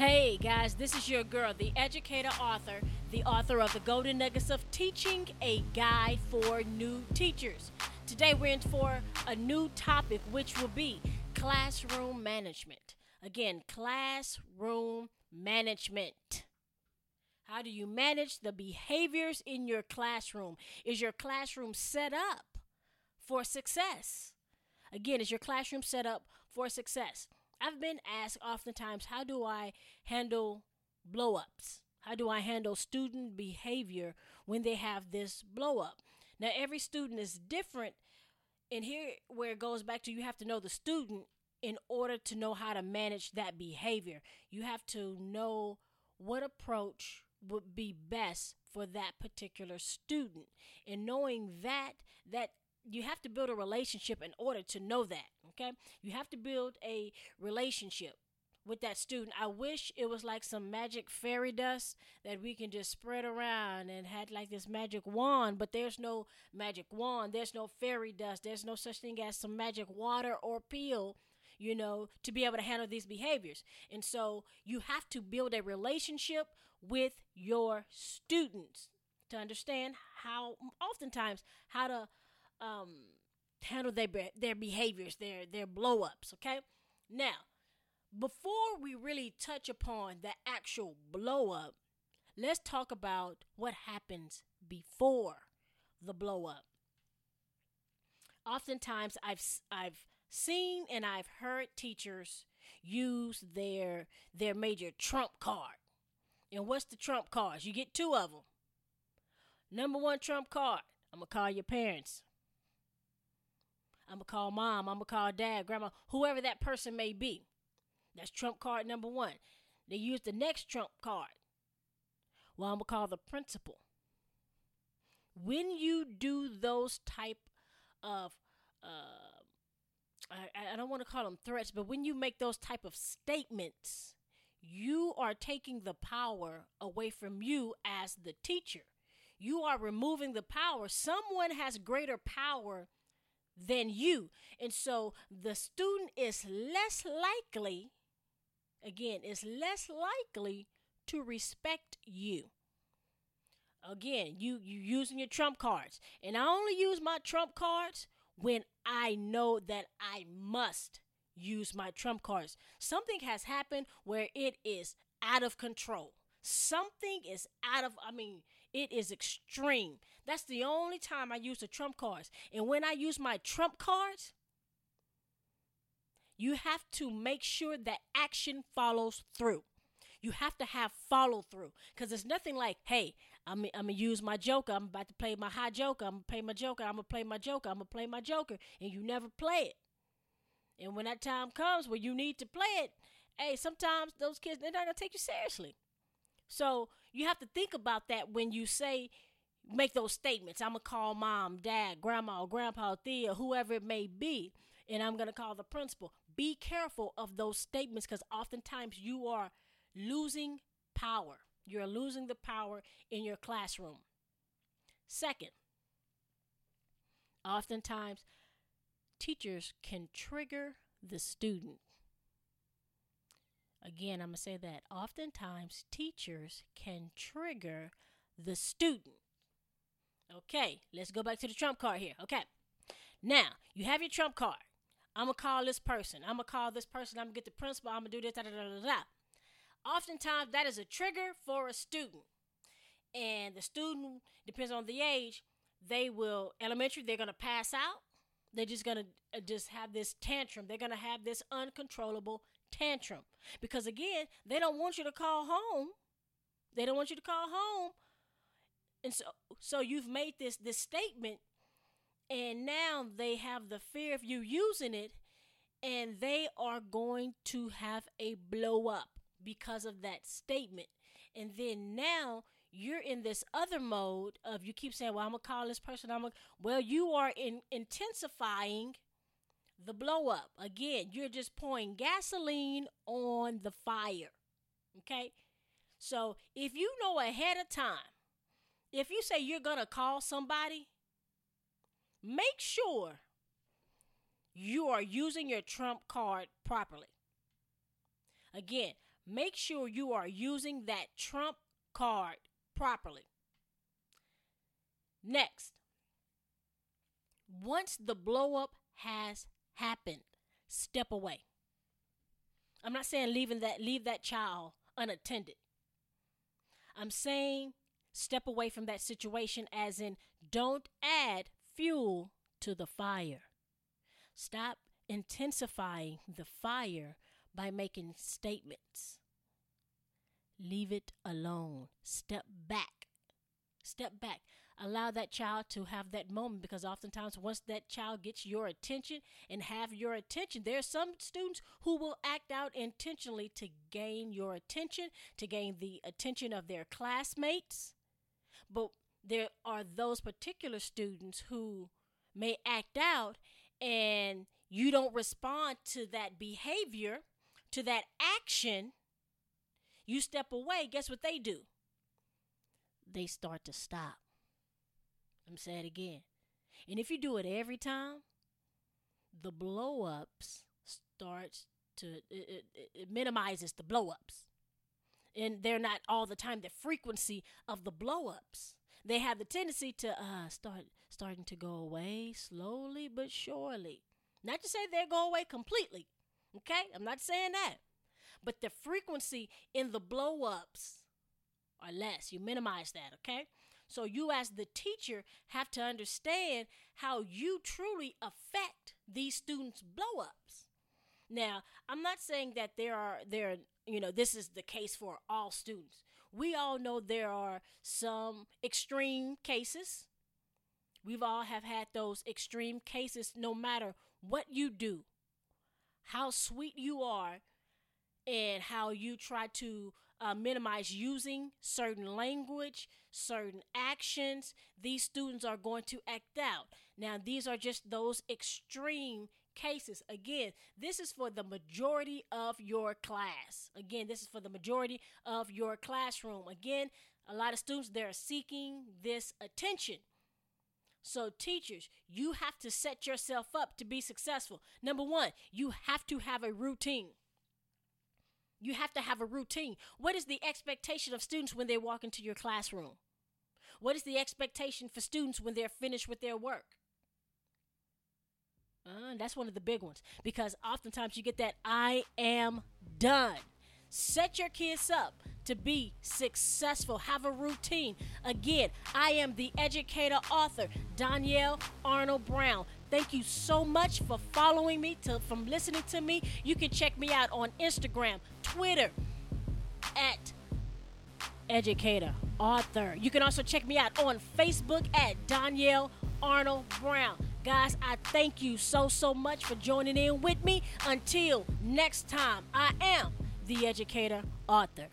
Hey guys, this is your girl, the educator author, the author of The Golden Nuggets of Teaching, a guide for new teachers. Today we're in for a new topic, which will be classroom management. Again, classroom management. How do you manage the behaviors in your classroom? Is your classroom set up for success? Again, is your classroom set up for success? I've been asked oftentimes, how do I handle blow ups? How do I handle student behavior when they have this blow up? Now, every student is different. And here, where it goes back to you have to know the student in order to know how to manage that behavior. You have to know what approach would be best for that particular student. And knowing that, that you have to build a relationship in order to know that. Okay, you have to build a relationship with that student. I wish it was like some magic fairy dust that we can just spread around and had like this magic wand, but there's no magic wand, there's no fairy dust, there's no such thing as some magic water or pill, you know, to be able to handle these behaviors. And so you have to build a relationship with your students to understand how oftentimes how to um, handle their their behaviors, their their blow ups. Okay, now before we really touch upon the actual blow up, let's talk about what happens before the blow up. Oftentimes, I've I've seen and I've heard teachers use their their major trump card. And what's the trump cards? You get two of them. Number one trump card. I'm gonna call your parents. I'm to call mom. I'm to call dad, grandma, whoever that person may be. That's trump card number one. They use the next trump card. Well, I'm to call the principal. When you do those type of, uh, I, I don't want to call them threats, but when you make those type of statements, you are taking the power away from you as the teacher. You are removing the power. Someone has greater power than you. And so the student is less likely, again, is less likely to respect you. Again, you you using your trump cards. And I only use my trump cards when I know that I must use my trump cards. Something has happened where it is out of control. Something is out of I mean, it is extreme. That's the only time I use the trump cards. And when I use my trump cards, you have to make sure that action follows through. You have to have follow through because it's nothing like, hey, I'm, I'm gonna use my joker. I'm about to play my high joker. I'm gonna play my joker. I'm gonna play my joker. I'm gonna play my joker, and you never play it. And when that time comes where you need to play it, hey, sometimes those kids they're not gonna take you seriously. So you have to think about that when you say make those statements. I'm gonna call mom, dad, grandma, grandpa, Thea, whoever it may be, and I'm gonna call the principal. Be careful of those statements because oftentimes you are losing power. You're losing the power in your classroom. Second, oftentimes teachers can trigger the student. Again, I'm going to say that oftentimes teachers can trigger the student. Okay, let's go back to the trump card here. Okay, now you have your trump card. I'm going to call this person. I'm going to call this person. I'm going to get the principal. I'm going to do this. Da, da, da, da. Oftentimes, that is a trigger for a student. And the student, depends on the age, they will, elementary, they're going to pass out. They're just going to uh, just have this tantrum. They're going to have this uncontrollable tantrum. Because again they don't want you to call home. They don't want you to call home. And so so you've made this this statement and now they have the fear of you using it and they are going to have a blow up because of that statement. And then now you're in this other mode of you keep saying well i'm gonna call this person. I'm gonna well you are in intensifying the blow up. Again, you're just pouring gasoline on the fire. Okay? So if you know ahead of time, if you say you're going to call somebody, make sure you are using your trump card properly. Again, make sure you are using that trump card properly. Next, once the blow up has happened, step away. I'm not saying leaving that leave that child unattended. I'm saying step away from that situation as in don't add fuel to the fire. Stop intensifying the fire by making statements. Leave it alone. Step back. Step back. Allow that child to have that moment because oftentimes once that child gets your attention and have your attention, there are some students who will act out intentionally to gain your attention, to gain the attention of their classmates. But there are those particular students who may act out and you don't respond to that behavior, to that action, you step away, guess what they do? They start to stop. I'm saying it again. And if you do it every time, the blow ups starts to it, it, it minimizes the blow ups. And they're not all the time the frequency of the blow ups. They have the tendency to uh, start starting to go away slowly but surely. Not to say they go away completely. Okay? I'm not saying that. But the frequency in the blow ups are less. You minimize that, okay? So you as the teacher have to understand how you truly affect these students' blow ups. Now, I'm not saying that there are there you know this is the case for all students. We all know there are some extreme cases. We've all have had those extreme cases no matter what you do, how sweet you are, and how you try to uh, minimize using certain language, certain actions, these students are going to act out. Now, these are just those extreme cases. Again, this is for the majority of your class. Again, this is for the majority of your classroom. Again, a lot of students they're seeking this attention. So, teachers, you have to set yourself up to be successful. Number one, you have to have a routine. You have to have a routine. What is the expectation of students when they walk into your classroom? What is the expectation for students when they're finished with their work? Uh, that's one of the big ones because oftentimes you get that I am done. Set your kids up to be successful. Have a routine. Again, I am the educator author, Danielle Arnold Brown. Thank you so much for following me, to, from listening to me. You can check me out on Instagram, Twitter, at Educator Author. You can also check me out on Facebook at Danielle Arnold Brown. Guys, I thank you so, so much for joining in with me. Until next time, I am the Educator Author.